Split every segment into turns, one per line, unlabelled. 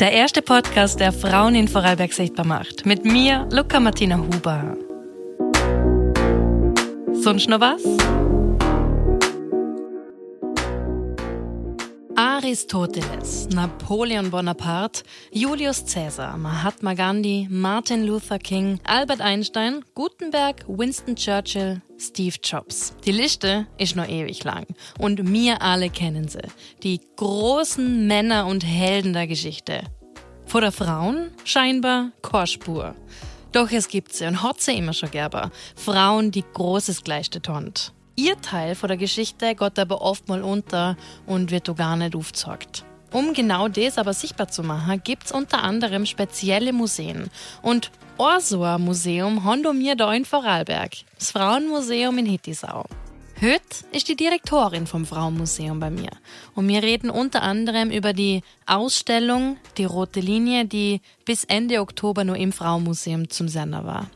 Der erste Podcast, der Frauen in Vorarlberg sichtbar macht. Mit mir, Luca Martina Huber. Sonst noch was? Aristoteles, Napoleon Bonaparte, Julius Caesar, Mahatma Gandhi, Martin Luther King, Albert Einstein, Gutenberg, Winston Churchill, Steve Jobs. Die Liste ist noch ewig lang und wir alle kennen sie. Die großen Männer und Helden der Geschichte. Vor der Frauen scheinbar Korspur. Doch es gibt sie und hat sie immer schon gerber. Frauen, die Großes gleichtet tont. Ihr Teil von der Geschichte geht aber oft mal unter und wird auch gar nicht aufgezeigt. Um genau das aber sichtbar zu machen, gibt es unter anderem spezielle Museen. Und ein so ein Museum haben wir da in Vorarlberg, das Frauenmuseum in Hittisau. Heute ist die Direktorin vom Frauenmuseum bei mir. Und wir reden unter anderem über die Ausstellung Die Rote Linie, die bis Ende Oktober nur im Frauenmuseum zum Sender war.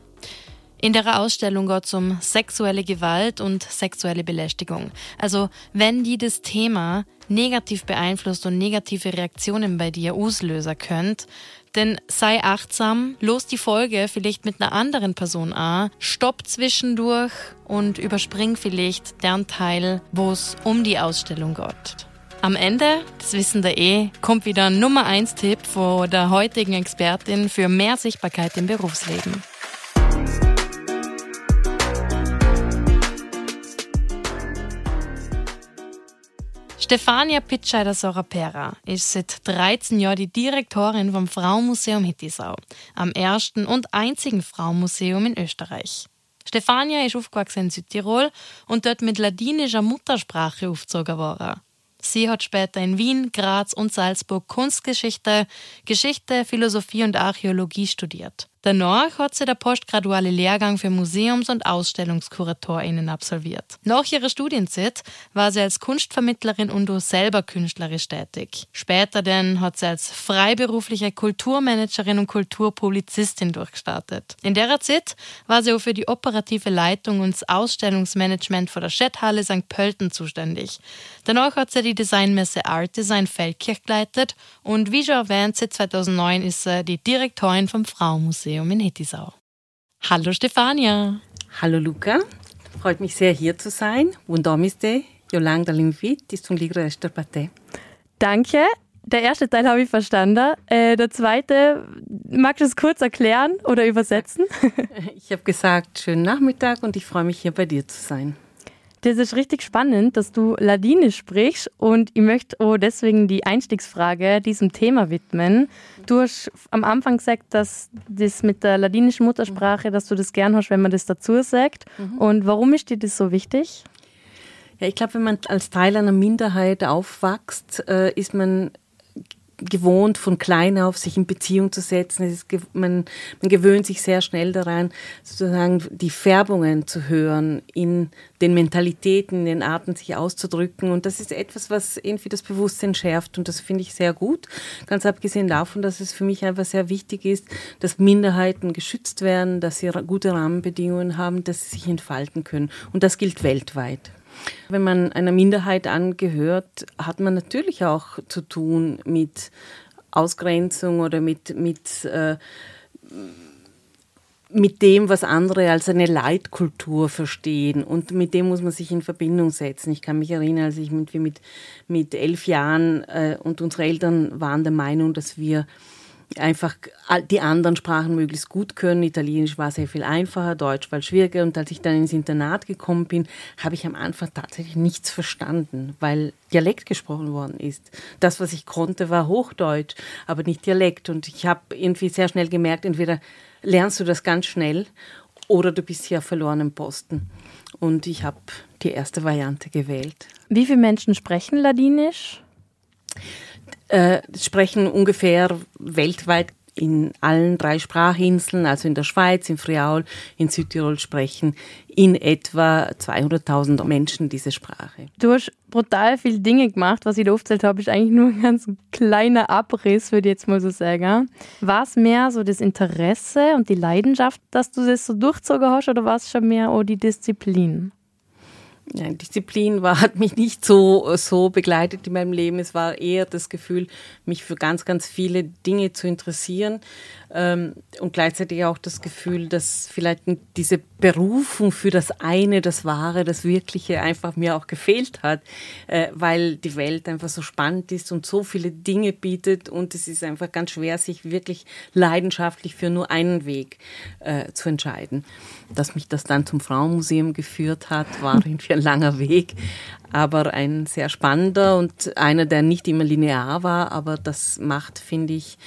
In der Ausstellung geht es um sexuelle Gewalt und sexuelle Belästigung. Also wenn die das Thema negativ beeinflusst und negative Reaktionen bei dir auslösen könnt, denn sei achtsam, los die Folge vielleicht mit einer anderen Person an, stopp zwischendurch und überspring vielleicht deren Teil, wo es um die Ausstellung geht. Am Ende, das wissen wir eh, kommt wieder ein Nummer 1 Tipp von der heutigen Expertin für mehr Sichtbarkeit im Berufsleben. Stefania Pitscheider Sorapera ist seit 13 Jahren die Direktorin vom Frauenmuseum Hittisau, am ersten und einzigen Frauenmuseum in Österreich. Stefania ist aufgewachsen in Südtirol und dort mit ladinischer Muttersprache aufgezogen worden. Sie hat später in Wien, Graz und Salzburg Kunstgeschichte, Geschichte, Philosophie und Archäologie studiert. Danach hat sie der postgraduale Lehrgang für Museums- und AusstellungskuratorInnen absolviert. Nach ihrer Studienzeit war sie als Kunstvermittlerin und auch selber künstlerisch tätig. Später dann hat sie als freiberufliche Kulturmanagerin und Kulturpublizistin durchgestartet. In der Zeit war sie auch für die operative Leitung und das Ausstellungsmanagement von der Schetthalle St. Pölten zuständig. Danach hat sie die Designmesse Art Design Feldkirch geleitet und wie schon erwähnt, seit 2009 ist sie die Direktorin vom Frauenmuseum. Museum in Hettisau. Hallo Stefania.
Hallo Luca, freut mich sehr hier zu sein. Buon domiste, Jolanda l'invit, ist von Ligre Esterpate.
Danke. Der erste Teil habe ich verstanden. Äh, der zweite, magst du es kurz erklären oder übersetzen?
ich habe gesagt, schönen Nachmittag und ich freue mich hier bei dir zu sein.
Das ist richtig spannend, dass du Ladinisch sprichst und ich möchte auch deswegen die Einstiegsfrage diesem Thema widmen. Du hast am Anfang gesagt, dass das mit der ladinischen Muttersprache, dass du das gern hast, wenn man das dazu sagt. Mhm. Und warum ist dir das so wichtig?
Ja, ich glaube, wenn man als Teil einer Minderheit aufwächst, äh, ist man gewohnt, von klein auf sich in Beziehung zu setzen. Ist, man, man gewöhnt sich sehr schnell daran, sozusagen die Färbungen zu hören in den Mentalitäten, in den Arten, sich auszudrücken. Und das ist etwas, was irgendwie das Bewusstsein schärft. Und das finde ich sehr gut. Ganz abgesehen davon, dass es für mich einfach sehr wichtig ist, dass Minderheiten geschützt werden, dass sie gute Rahmenbedingungen haben, dass sie sich entfalten können. Und das gilt weltweit. Wenn man einer Minderheit angehört, hat man natürlich auch zu tun mit Ausgrenzung oder mit, mit, äh, mit dem, was andere als eine Leitkultur verstehen. Und mit dem muss man sich in Verbindung setzen. Ich kann mich erinnern, als ich mit, mit, mit elf Jahren äh, und unsere Eltern waren der Meinung, dass wir einfach die anderen Sprachen möglichst gut können. Italienisch war sehr viel einfacher, Deutsch war schwieriger. Und als ich dann ins Internat gekommen bin, habe ich am Anfang tatsächlich nichts verstanden, weil Dialekt gesprochen worden ist. Das, was ich konnte, war Hochdeutsch, aber nicht Dialekt. Und ich habe irgendwie sehr schnell gemerkt, entweder lernst du das ganz schnell oder du bist hier auf verlorenem Posten. Und ich habe die erste Variante gewählt.
Wie viele Menschen sprechen Ladinisch?
Äh, sprechen ungefähr weltweit in allen drei Sprachinseln, also in der Schweiz, in Friaul, in Südtirol sprechen in etwa 200.000 Menschen diese Sprache.
Du hast brutal viele Dinge gemacht. Was ich da aufgezählt habe, ist eigentlich nur ein ganz kleiner Abriss, würde ich jetzt mal so sagen. War es mehr so das Interesse und die Leidenschaft, dass du das so durchzogen hast, oder war es schon mehr auch die Disziplin?
Ja, Disziplin war, hat mich nicht so, so begleitet in meinem Leben. Es war eher das Gefühl, mich für ganz, ganz viele Dinge zu interessieren ähm, und gleichzeitig auch das Gefühl, dass vielleicht diese Berufung für das eine, das Wahre, das Wirkliche einfach mir auch gefehlt hat, äh, weil die Welt einfach so spannend ist und so viele Dinge bietet und es ist einfach ganz schwer, sich wirklich leidenschaftlich für nur einen Weg äh, zu entscheiden. Dass mich das dann zum Frauenmuseum geführt hat, war irgendwie ein langer Weg, aber ein sehr spannender und einer, der nicht immer linear war, aber das macht, finde ich,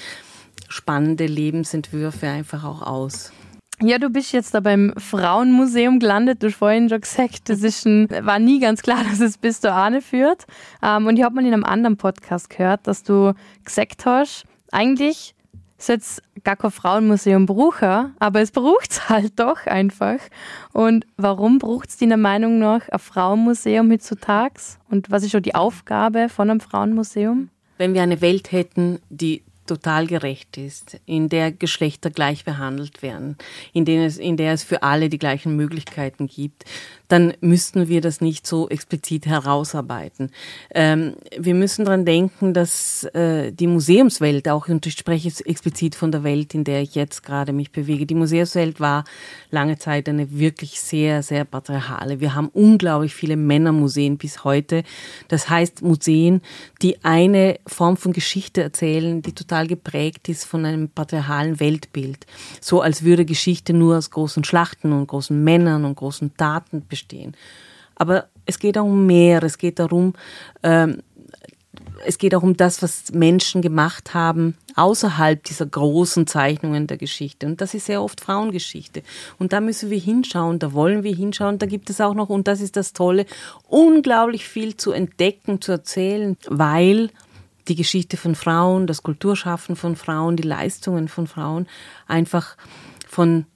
spannende Lebensentwürfe einfach auch aus.
Ja, du bist jetzt da beim Frauenmuseum gelandet. Du hast vorhin schon gesagt, das ist ein, war nie ganz klar, dass es bis zur Ahne führt. Ähm, und ich habe mal in einem anderen Podcast gehört, dass du gesagt hast, eigentlich soll es gar kein Frauenmuseum brauchen, aber es braucht es halt doch einfach. Und warum braucht es deiner Meinung nach ein Frauenmuseum heutzutage? Und was ist schon die Aufgabe von einem Frauenmuseum?
Wenn wir eine Welt hätten, die total gerecht ist, in der Geschlechter gleich behandelt werden, in, denen es, in der es für alle die gleichen Möglichkeiten gibt, dann müssten wir das nicht so explizit herausarbeiten. Ähm, wir müssen daran denken, dass äh, die Museumswelt, auch und ich spreche jetzt explizit von der Welt, in der ich jetzt gerade mich bewege, die Museumswelt war lange Zeit eine wirklich sehr, sehr patriarchale. Wir haben unglaublich viele Männermuseen bis heute. Das heißt Museen, die eine Form von Geschichte erzählen, die total geprägt ist von einem patriarchalen Weltbild. So als würde Geschichte nur aus großen Schlachten und großen Männern und großen Taten bestehen bestehen. Aber es geht auch um mehr. Es geht darum, ähm, es geht auch um das, was Menschen gemacht haben außerhalb dieser großen Zeichnungen der Geschichte. Und das ist sehr oft Frauengeschichte. Und da müssen wir hinschauen, da wollen wir hinschauen. Da gibt es auch noch, und das ist das Tolle, unglaublich viel zu entdecken, zu erzählen, weil die Geschichte von Frauen, das Kulturschaffen von Frauen, die Leistungen von Frauen einfach von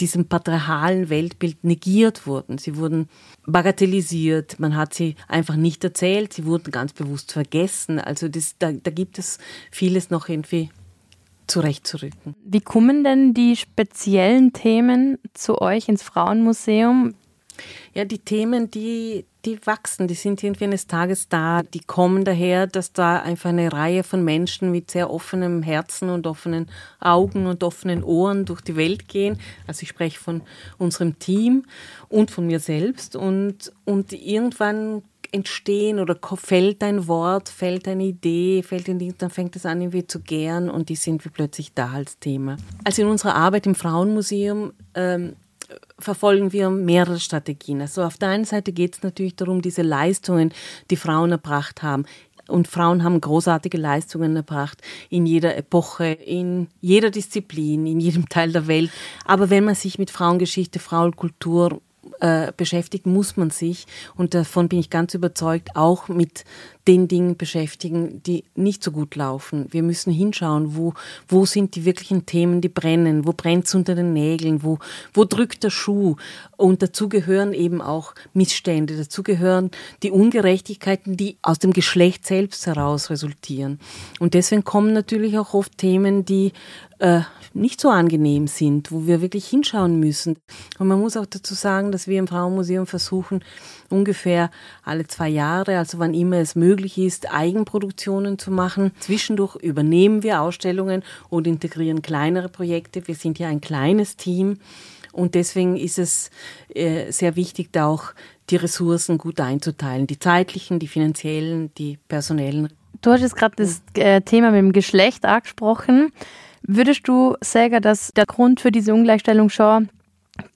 diesem patriarchalen Weltbild negiert wurden. Sie wurden bagatellisiert, man hat sie einfach nicht erzählt, sie wurden ganz bewusst vergessen. Also das, da, da gibt es vieles noch irgendwie zurechtzurücken.
Wie kommen denn die speziellen Themen zu euch ins Frauenmuseum?
Ja, die Themen, die, die wachsen, die sind irgendwie eines Tages da. Die kommen daher, dass da einfach eine Reihe von Menschen mit sehr offenem Herzen und offenen Augen und offenen Ohren durch die Welt gehen. Also ich spreche von unserem Team und von mir selbst. Und, und irgendwann entstehen oder fällt ein Wort, fällt eine Idee, fällt ein Ding, dann fängt es an irgendwie zu gären und die sind wir plötzlich da als Thema. Also in unserer Arbeit im Frauenmuseum ähm, verfolgen wir mehrere Strategien. Also auf der einen Seite geht es natürlich darum, diese Leistungen, die Frauen erbracht haben, und Frauen haben großartige Leistungen erbracht in jeder Epoche, in jeder Disziplin, in jedem Teil der Welt. Aber wenn man sich mit Frauengeschichte, Frauenkultur äh, beschäftigt, muss man sich, und davon bin ich ganz überzeugt, auch mit den Dingen beschäftigen, die nicht so gut laufen. Wir müssen hinschauen, wo, wo sind die wirklichen Themen, die brennen, wo brennt es unter den Nägeln, wo, wo drückt der Schuh. Und dazu gehören eben auch Missstände, dazu gehören die Ungerechtigkeiten, die aus dem Geschlecht selbst heraus resultieren. Und deswegen kommen natürlich auch oft Themen, die äh, nicht so angenehm sind, wo wir wirklich hinschauen müssen. Und man muss auch dazu sagen, dass wir im Frauenmuseum versuchen, ungefähr alle zwei Jahre, also wann immer es möglich ist, Eigenproduktionen zu machen. Zwischendurch übernehmen wir Ausstellungen und integrieren kleinere Projekte. Wir sind ja ein kleines Team und deswegen ist es äh, sehr wichtig, da auch die Ressourcen gut einzuteilen, die zeitlichen, die finanziellen, die personellen.
Du hast jetzt gerade das äh, Thema mit dem Geschlecht angesprochen. Würdest du sagen, dass der Grund für diese Ungleichstellung schon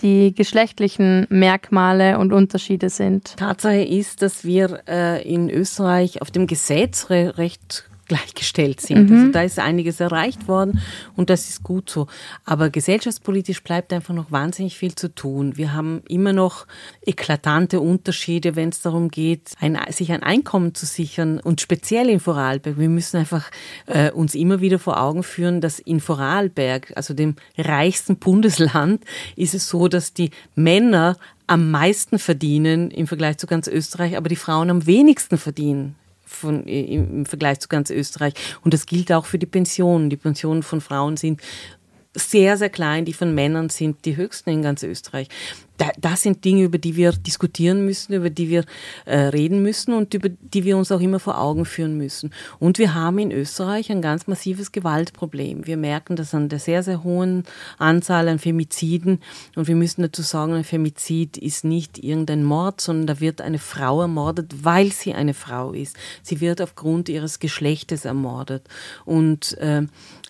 die geschlechtlichen Merkmale und Unterschiede sind?
Tatsache ist, dass wir äh, in Österreich auf dem Gesetz recht gleichgestellt sind. Mhm. Also da ist einiges erreicht worden und das ist gut so. Aber gesellschaftspolitisch bleibt einfach noch wahnsinnig viel zu tun. Wir haben immer noch eklatante Unterschiede, wenn es darum geht, ein, sich ein Einkommen zu sichern und speziell in Vorarlberg. Wir müssen einfach äh, uns immer wieder vor Augen führen, dass in Vorarlberg, also dem reichsten Bundesland, ist es so, dass die Männer am meisten verdienen im Vergleich zu ganz Österreich, aber die Frauen am wenigsten verdienen von, im Vergleich zu ganz Österreich. Und das gilt auch für die Pensionen. Die Pensionen von Frauen sind sehr, sehr klein, die von Männern sind die höchsten in ganz Österreich. Das sind Dinge, über die wir diskutieren müssen, über die wir äh, reden müssen und über die wir uns auch immer vor Augen führen müssen. Und wir haben in Österreich ein ganz massives Gewaltproblem. Wir merken das an der sehr, sehr hohen Anzahl an Femiziden. Und wir müssen dazu sagen, ein Femizid ist nicht irgendein Mord, sondern da wird eine Frau ermordet, weil sie eine Frau ist. Sie wird aufgrund ihres Geschlechtes ermordet. Und äh,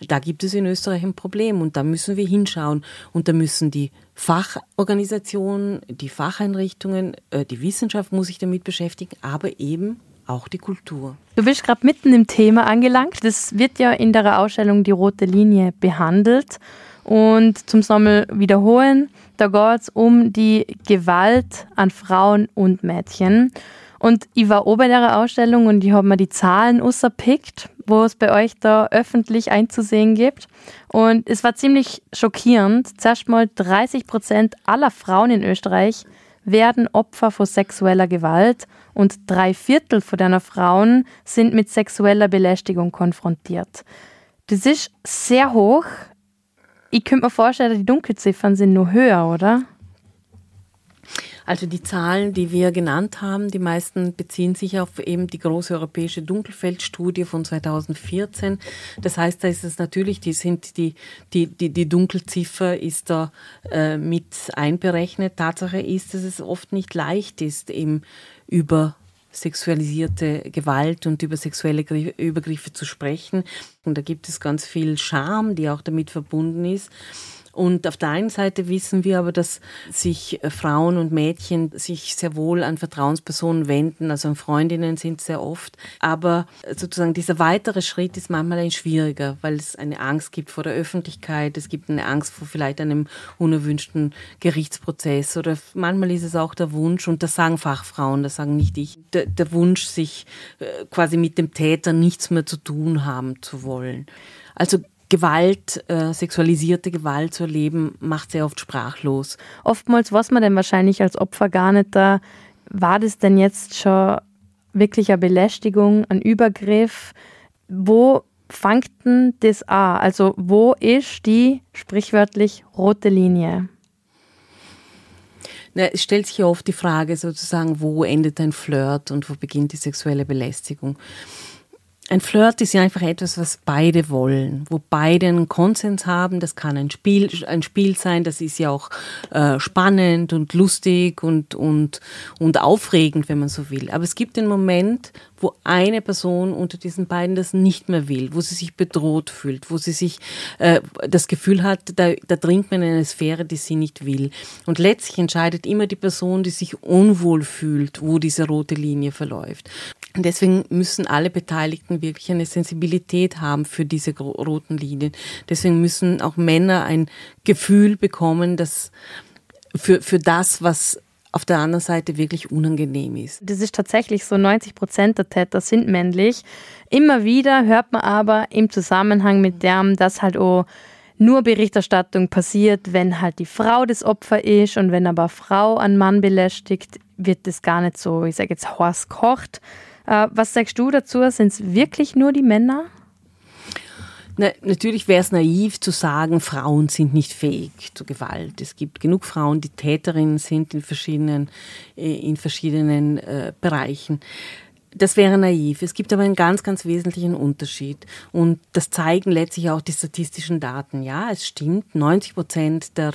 da gibt es in Österreich ein Problem und da müssen wir hinschauen. Und da müssen die Fachorganisationen, die Facheinrichtungen, äh, die Wissenschaft muss sich damit beschäftigen, aber eben auch die Kultur.
Du bist gerade mitten im Thema angelangt. Das wird ja in der Ausstellung Die rote Linie behandelt. Und zum Sommer wiederholen, da geht es um die Gewalt an Frauen und Mädchen. Und ich war oben bei der Ausstellung und ich habe mir die Zahlen rausgepickt, wo es bei euch da öffentlich einzusehen gibt. Und es war ziemlich schockierend. Zuerst mal 30 Prozent aller Frauen in Österreich werden Opfer von sexueller Gewalt und drei Viertel von deiner Frauen sind mit sexueller Belästigung konfrontiert. Das ist sehr hoch. Ich könnte mir vorstellen, die Dunkelziffern sind nur höher, oder?
Also die Zahlen, die wir genannt haben, die meisten beziehen sich auf eben die große europäische Dunkelfeldstudie von 2014. Das heißt, da ist es natürlich, die sind die, die, die, die Dunkelziffer ist da äh, mit einberechnet. Tatsache ist, dass es oft nicht leicht ist, eben über sexualisierte Gewalt und über sexuelle Übergriffe zu sprechen. Und da gibt es ganz viel Scham, die auch damit verbunden ist. Und auf der einen Seite wissen wir aber, dass sich äh, Frauen und Mädchen sich sehr wohl an Vertrauenspersonen wenden, also an Freundinnen sind sehr oft. Aber sozusagen dieser weitere Schritt ist manchmal ein schwieriger, weil es eine Angst gibt vor der Öffentlichkeit, es gibt eine Angst vor vielleicht einem unerwünschten Gerichtsprozess oder manchmal ist es auch der Wunsch, und das sagen Fachfrauen, das sagen nicht ich, der, der Wunsch, sich äh, quasi mit dem Täter nichts mehr zu tun haben zu wollen. Also Gewalt, äh, sexualisierte Gewalt zu erleben, macht sehr oft sprachlos.
Oftmals weiß man denn wahrscheinlich als Opfer gar nicht da, war das denn jetzt schon wirklich eine Belästigung, ein Übergriff? Wo fängt denn das an? Also wo ist die sprichwörtlich rote Linie?
Na, es stellt sich ja oft die Frage sozusagen, wo endet ein Flirt und wo beginnt die sexuelle Belästigung ein Flirt ist ja einfach etwas, was beide wollen, wo beide einen Konsens haben. Das kann ein Spiel, ein Spiel sein, das ist ja auch äh, spannend und lustig und, und, und aufregend, wenn man so will. Aber es gibt den Moment, wo eine Person unter diesen beiden das nicht mehr will, wo sie sich bedroht fühlt, wo sie sich äh, das Gefühl hat, da, da dringt man in eine Sphäre, die sie nicht will. Und letztlich entscheidet immer die Person, die sich unwohl fühlt, wo diese rote Linie verläuft. Und deswegen müssen alle Beteiligten wirklich eine Sensibilität haben für diese roten Linien. Deswegen müssen auch Männer ein Gefühl bekommen, dass für, für das, was auf der anderen Seite wirklich unangenehm ist.
Das ist tatsächlich so, 90 Prozent der Täter sind männlich. Immer wieder hört man aber im Zusammenhang mit dem, dass halt auch nur Berichterstattung passiert, wenn halt die Frau das Opfer ist und wenn aber Frau einen Mann belästigt, wird das gar nicht so, ich sage jetzt, Horst kocht, äh, was sagst du dazu? Sind es wirklich nur die Männer?
Na, natürlich wäre es naiv zu sagen, Frauen sind nicht fähig zu Gewalt. Es gibt genug Frauen, die Täterinnen sind in verschiedenen, äh, in verschiedenen äh, Bereichen. Das wäre naiv. Es gibt aber einen ganz, ganz wesentlichen Unterschied. Und das zeigen letztlich auch die statistischen Daten. Ja, es stimmt, 90 Prozent der,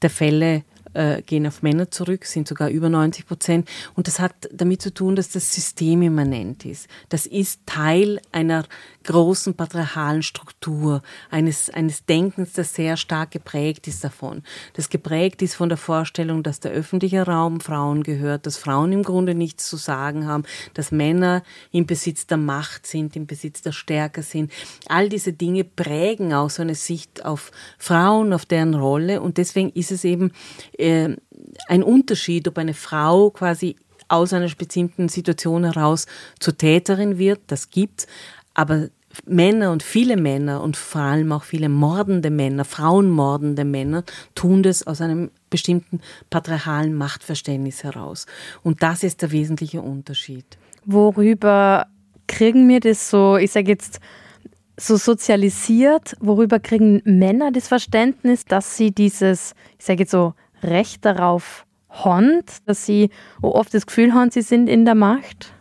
der Fälle äh, gehen auf Männer zurück, sind sogar über 90 Prozent. Und das hat damit zu tun, dass das systemimmanent ist. Das ist Teil einer großen patriarchalen Struktur, eines, eines Denkens, das sehr stark geprägt ist davon. Das geprägt ist von der Vorstellung, dass der öffentliche Raum Frauen gehört, dass Frauen im Grunde nichts zu sagen haben, dass Männer im Besitz der Macht sind, im Besitz der Stärke sind. All diese Dinge prägen auch so eine Sicht auf Frauen, auf deren Rolle. Und deswegen ist es eben äh, ein Unterschied, ob eine Frau quasi aus einer bestimmten Situation heraus zur Täterin wird, das gibt's, aber Männer und viele Männer und vor allem auch viele mordende Männer, frauenmordende Männer, tun das aus einem bestimmten patriarchalen Machtverständnis heraus. Und das ist der wesentliche Unterschied.
Worüber kriegen wir das so, ich sage jetzt, so sozialisiert, worüber kriegen Männer das Verständnis, dass sie dieses, ich sage jetzt so, Recht darauf haben, dass sie oft das Gefühl haben, sie sind in der Macht?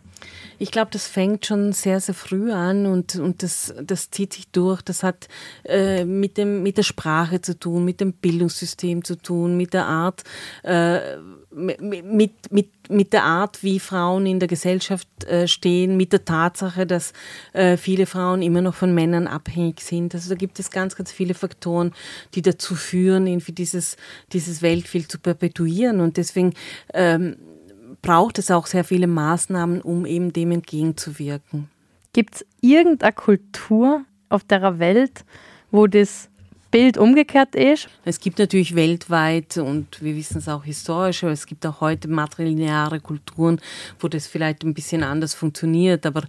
Ich glaube, das fängt schon sehr, sehr früh an und, und das, das zieht sich durch. Das hat äh, mit, dem, mit der Sprache zu tun, mit dem Bildungssystem zu tun, mit der Art, äh, mit, mit, mit der Art, wie Frauen in der Gesellschaft äh, stehen, mit der Tatsache, dass äh, viele Frauen immer noch von Männern abhängig sind. Also da gibt es ganz, ganz viele Faktoren, die dazu führen, irgendwie dieses, dieses Weltbild zu perpetuieren. Und deswegen ähm, braucht es auch sehr viele Maßnahmen, um eben dem entgegenzuwirken.
Gibt es irgendeine Kultur auf der Welt, wo das Bild umgekehrt ist?
Es gibt natürlich weltweit und wir wissen es auch historisch, aber es gibt auch heute matrilineare Kulturen, wo das vielleicht ein bisschen anders funktioniert. Aber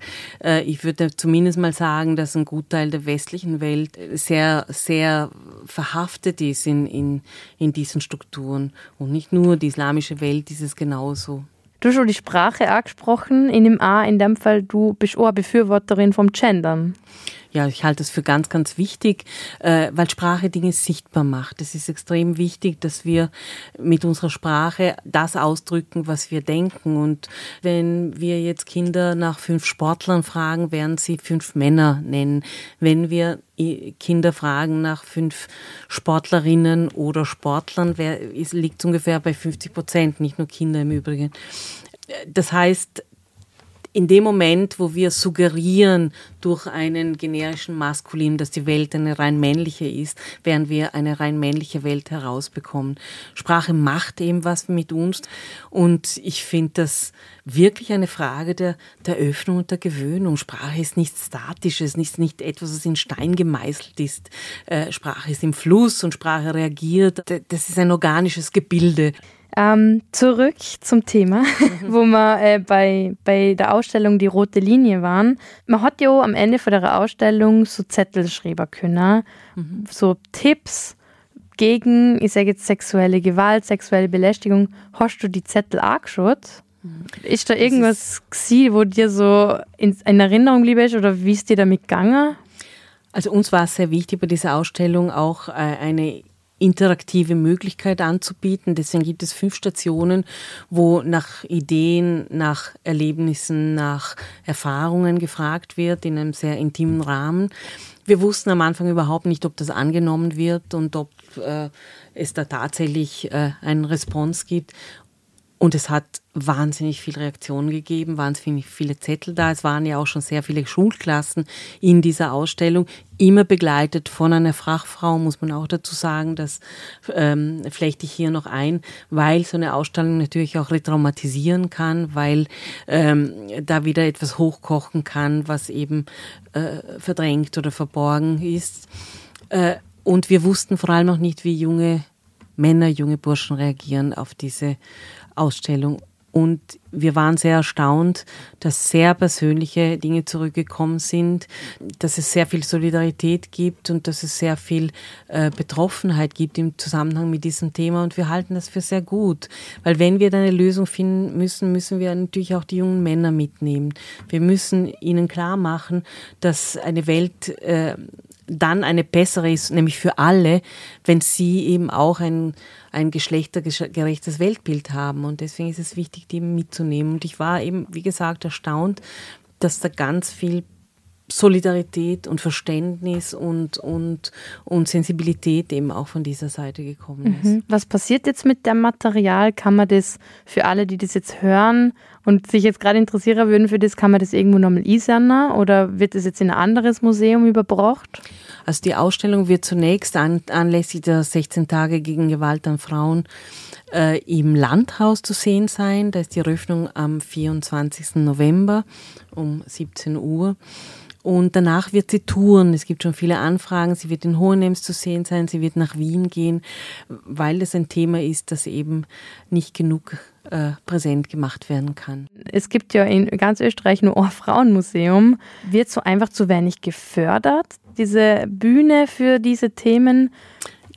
äh, ich würde zumindest mal sagen, dass ein Gutteil der westlichen Welt sehr, sehr verhaftet ist in, in, in diesen Strukturen. Und nicht nur die islamische Welt ist es genauso.
Du hast schon die Sprache angesprochen. In dem A, in dem Fall, du bist auch Befürworterin vom Gendern.
Ja, ich halte das für ganz, ganz wichtig, äh, weil Sprache Dinge sichtbar macht. Es ist extrem wichtig, dass wir mit unserer Sprache das ausdrücken, was wir denken. Und wenn wir jetzt Kinder nach fünf Sportlern fragen, werden sie fünf Männer nennen. Wenn wir Kinder fragen nach fünf Sportlerinnen oder Sportlern, liegt es ungefähr bei 50 Prozent, nicht nur Kinder im Übrigen. Das heißt, in dem Moment, wo wir suggerieren durch einen generischen Maskulin, dass die Welt eine rein männliche ist, werden wir eine rein männliche Welt herausbekommen. Sprache macht eben was mit uns und ich finde das wirklich eine Frage der, der Öffnung und der Gewöhnung. Sprache ist nichts Statisches, nicht, nicht etwas, was in Stein gemeißelt ist. Äh, Sprache ist im Fluss und Sprache reagiert. Das ist ein organisches Gebilde.
Ähm, zurück zum Thema, mhm. wo wir äh, bei, bei der Ausstellung Die rote Linie waren. Man hat ja am Ende von der Ausstellung so Zettel schreiben können, mhm. so Tipps gegen, ich sage jetzt sexuelle Gewalt, sexuelle Belästigung. Hast du die Zettel angeschaut? Mhm. Ist da irgendwas gewesen, wo dir so in, in Erinnerung blieb oder wie ist dir damit gegangen?
Also uns war es sehr wichtig bei dieser Ausstellung auch äh, eine interaktive Möglichkeit anzubieten. Deswegen gibt es fünf Stationen, wo nach Ideen, nach Erlebnissen, nach Erfahrungen gefragt wird in einem sehr intimen Rahmen. Wir wussten am Anfang überhaupt nicht, ob das angenommen wird und ob äh, es da tatsächlich äh, einen Response gibt. Und es hat wahnsinnig viel Reaktionen gegeben, wahnsinnig viele Zettel da. Es waren ja auch schon sehr viele Schulklassen in dieser Ausstellung, immer begleitet von einer Fachfrau, muss man auch dazu sagen. Das ähm, flechte ich hier noch ein, weil so eine Ausstellung natürlich auch retraumatisieren kann, weil ähm, da wieder etwas hochkochen kann, was eben äh, verdrängt oder verborgen ist. Äh, und wir wussten vor allem noch nicht, wie junge Männer, junge Burschen reagieren auf diese Ausstellung. Und wir waren sehr erstaunt, dass sehr persönliche Dinge zurückgekommen sind, dass es sehr viel Solidarität gibt und dass es sehr viel äh, Betroffenheit gibt im Zusammenhang mit diesem Thema. Und wir halten das für sehr gut, weil wenn wir dann eine Lösung finden müssen, müssen wir natürlich auch die jungen Männer mitnehmen. Wir müssen ihnen klar machen, dass eine Welt äh, dann eine bessere ist, nämlich für alle, wenn sie eben auch ein, ein geschlechtergerechtes Weltbild haben. Und deswegen ist es wichtig, die mitzunehmen. Und ich war eben, wie gesagt, erstaunt, dass da ganz viel Solidarität und Verständnis und, und, und Sensibilität eben auch von dieser Seite gekommen ist. Mhm.
Was passiert jetzt mit dem Material? Kann man das für alle, die das jetzt hören und sich jetzt gerade interessieren würden für das, kann man das irgendwo nochmal einsenden oder wird das jetzt in ein anderes Museum überbracht?
Also die Ausstellung wird zunächst an, anlässlich der 16 Tage gegen Gewalt an Frauen äh, im Landhaus zu sehen sein. Da ist die Eröffnung am 24. November um 17 Uhr. Und danach wird sie touren. Es gibt schon viele Anfragen. Sie wird in Hohenems zu sehen sein. Sie wird nach Wien gehen, weil das ein Thema ist, das eben nicht genug äh, präsent gemacht werden kann.
Es gibt ja in ganz Österreich nur ein Frauenmuseum. Wird so einfach zu wenig gefördert, diese Bühne für diese Themen?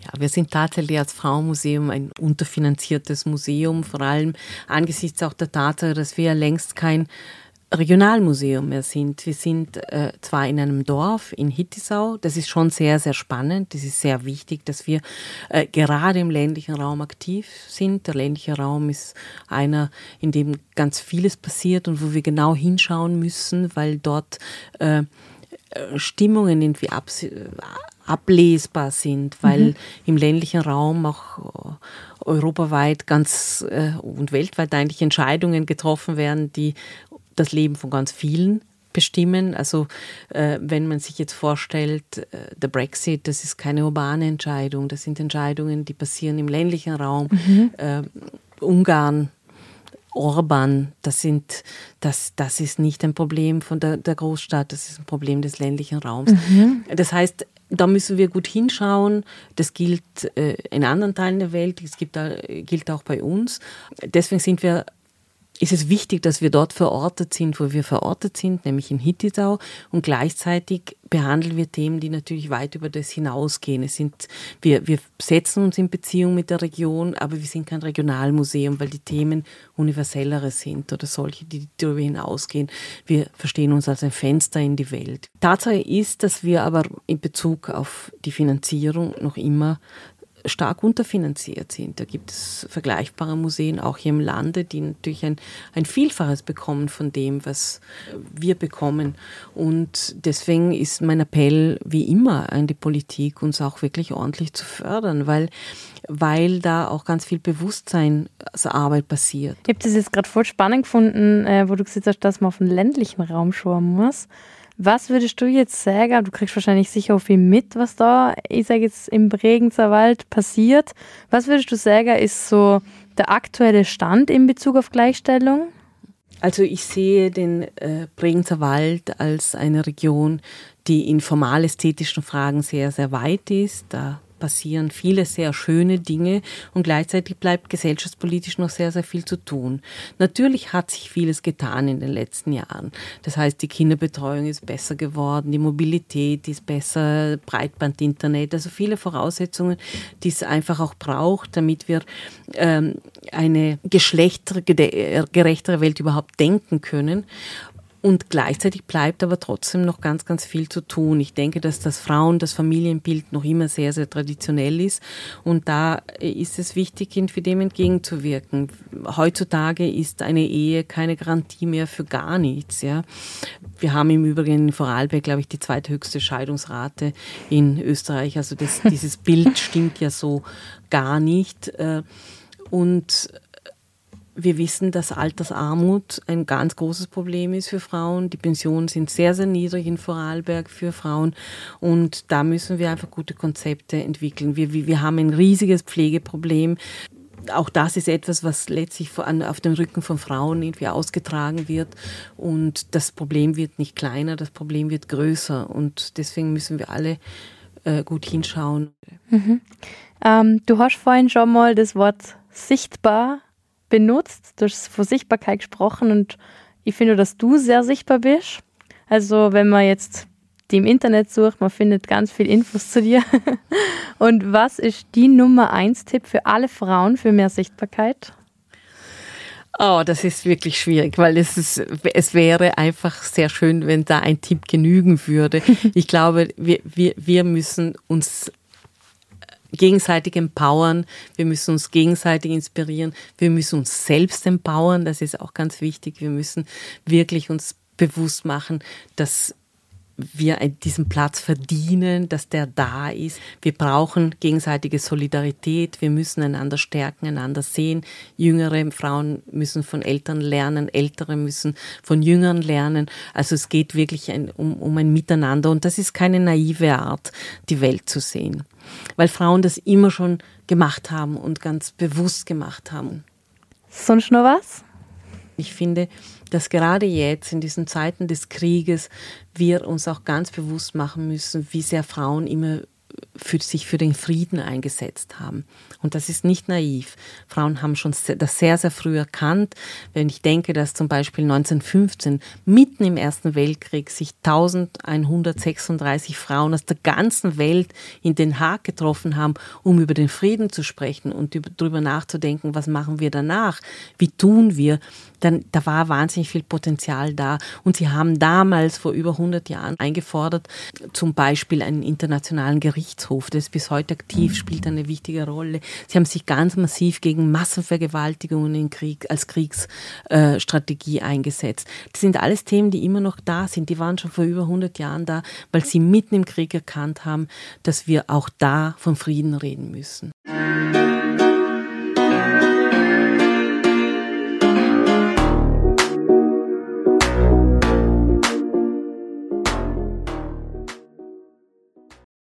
Ja, wir sind tatsächlich als Frauenmuseum ein unterfinanziertes Museum, vor allem angesichts auch der Tatsache, dass wir längst kein Regionalmuseum mehr sind. Wir sind äh, zwar in einem Dorf in Hittisau, das ist schon sehr, sehr spannend, das ist sehr wichtig, dass wir äh, gerade im ländlichen Raum aktiv sind. Der ländliche Raum ist einer, in dem ganz vieles passiert und wo wir genau hinschauen müssen, weil dort äh, Stimmungen irgendwie ablesbar sind, weil mhm. im ländlichen Raum auch europaweit ganz äh, und weltweit eigentlich Entscheidungen getroffen werden, die das Leben von ganz vielen bestimmen. Also äh, wenn man sich jetzt vorstellt, äh, der Brexit, das ist keine urbane Entscheidung, das sind Entscheidungen, die passieren im ländlichen Raum. Mhm. Äh, Ungarn, Orban, das sind, das, das ist nicht ein Problem von der, der Großstadt, das ist ein Problem des ländlichen Raums. Mhm. Das heißt, da müssen wir gut hinschauen. Das gilt äh, in anderen Teilen der Welt, das gibt, gilt auch bei uns. Deswegen sind wir ist es wichtig, dass wir dort verortet sind, wo wir verortet sind, nämlich in Hittisau. Und gleichzeitig behandeln wir Themen, die natürlich weit über das hinausgehen. Es sind, wir, wir setzen uns in Beziehung mit der Region, aber wir sind kein Regionalmuseum, weil die Themen universellere sind oder solche, die darüber hinausgehen. Wir verstehen uns als ein Fenster in die Welt. Tatsache ist, dass wir aber in Bezug auf die Finanzierung noch immer stark unterfinanziert sind. Da gibt es vergleichbare Museen auch hier im Lande, die natürlich ein, ein Vielfaches bekommen von dem, was wir bekommen. Und deswegen ist mein Appell wie immer an die Politik, uns auch wirklich ordentlich zu fördern, weil, weil da auch ganz viel Bewusstseinsarbeit passiert.
Ich habe das jetzt gerade voll spannend gefunden, äh, wo du gesagt hast, dass man auf den ländlichen Raum schauen muss. Was würdest du jetzt sagen? Du kriegst wahrscheinlich sicher auch viel mit, was da, ich sage jetzt, im Bregenzer Wald passiert. Was würdest du sagen, ist so der aktuelle Stand in Bezug auf Gleichstellung?
Also ich sehe den äh, Bregenzer Wald als eine Region, die in formal-ästhetischen Fragen sehr, sehr weit ist. Da passieren viele sehr schöne Dinge und gleichzeitig bleibt gesellschaftspolitisch noch sehr, sehr viel zu tun. Natürlich hat sich vieles getan in den letzten Jahren. Das heißt, die Kinderbetreuung ist besser geworden, die Mobilität ist besser, Breitbandinternet, also viele Voraussetzungen, die es einfach auch braucht, damit wir ähm, eine geschlechtergerechtere Welt überhaupt denken können. Und gleichzeitig bleibt aber trotzdem noch ganz, ganz viel zu tun. Ich denke, dass das Frauen, das Familienbild noch immer sehr, sehr traditionell ist. Und da ist es wichtig, für dem entgegenzuwirken. Heutzutage ist eine Ehe keine Garantie mehr für gar nichts. Ja. Wir haben im Übrigen in Vorarlberg, glaube ich, die zweithöchste Scheidungsrate in Österreich. Also das, dieses Bild stimmt ja so gar nicht. Äh, und wir wissen, dass Altersarmut ein ganz großes Problem ist für Frauen. Die Pensionen sind sehr, sehr niedrig in Vorarlberg für Frauen. Und da müssen wir einfach gute Konzepte entwickeln. Wir, wir haben ein riesiges Pflegeproblem. Auch das ist etwas, was letztlich auf dem Rücken von Frauen irgendwie ausgetragen wird. Und das Problem wird nicht kleiner, das Problem wird größer. Und deswegen müssen wir alle äh, gut hinschauen.
Mhm. Ähm, du hast vorhin schon mal das Wort sichtbar benutzt. Du hast von Sichtbarkeit gesprochen und ich finde, dass du sehr sichtbar bist. Also wenn man jetzt die im Internet sucht, man findet ganz viel Infos zu dir. Und was ist die Nummer eins Tipp für alle Frauen für mehr Sichtbarkeit?
Oh, das ist wirklich schwierig, weil es ist, es wäre einfach sehr schön, wenn da ein Tipp genügen würde. Ich glaube, wir, wir, wir müssen uns gegenseitig empowern, wir müssen uns gegenseitig inspirieren, wir müssen uns selbst empowern, das ist auch ganz wichtig. Wir müssen wirklich uns bewusst machen, dass wir diesen Platz verdienen, dass der da ist. Wir brauchen gegenseitige Solidarität. Wir müssen einander stärken, einander sehen. Jüngere Frauen müssen von Eltern lernen, Ältere müssen von Jüngern lernen. Also es geht wirklich ein, um, um ein Miteinander. Und das ist keine naive Art, die Welt zu sehen weil Frauen das immer schon gemacht haben und ganz bewusst gemacht haben.
Sonst noch was?
Ich finde, dass gerade jetzt in diesen Zeiten des Krieges wir uns auch ganz bewusst machen müssen, wie sehr Frauen immer für sich für den Frieden eingesetzt haben. Und das ist nicht naiv. Frauen haben schon das sehr, sehr früh erkannt. Wenn ich denke, dass zum Beispiel 1915 mitten im Ersten Weltkrieg sich 1136 Frauen aus der ganzen Welt in Den Haag getroffen haben, um über den Frieden zu sprechen und darüber nachzudenken, was machen wir danach, wie tun wir, dann da war wahnsinnig viel Potenzial da. Und sie haben damals vor über 100 Jahren eingefordert, zum Beispiel einen internationalen Gerichtshof, der ist bis heute aktiv, spielt eine wichtige Rolle. Sie haben sich ganz massiv gegen Massenvergewaltigungen Krieg, als Kriegsstrategie äh, eingesetzt. Das sind alles Themen, die immer noch da sind. Die waren schon vor über 100 Jahren da, weil sie mitten im Krieg erkannt haben, dass wir auch da vom Frieden reden müssen.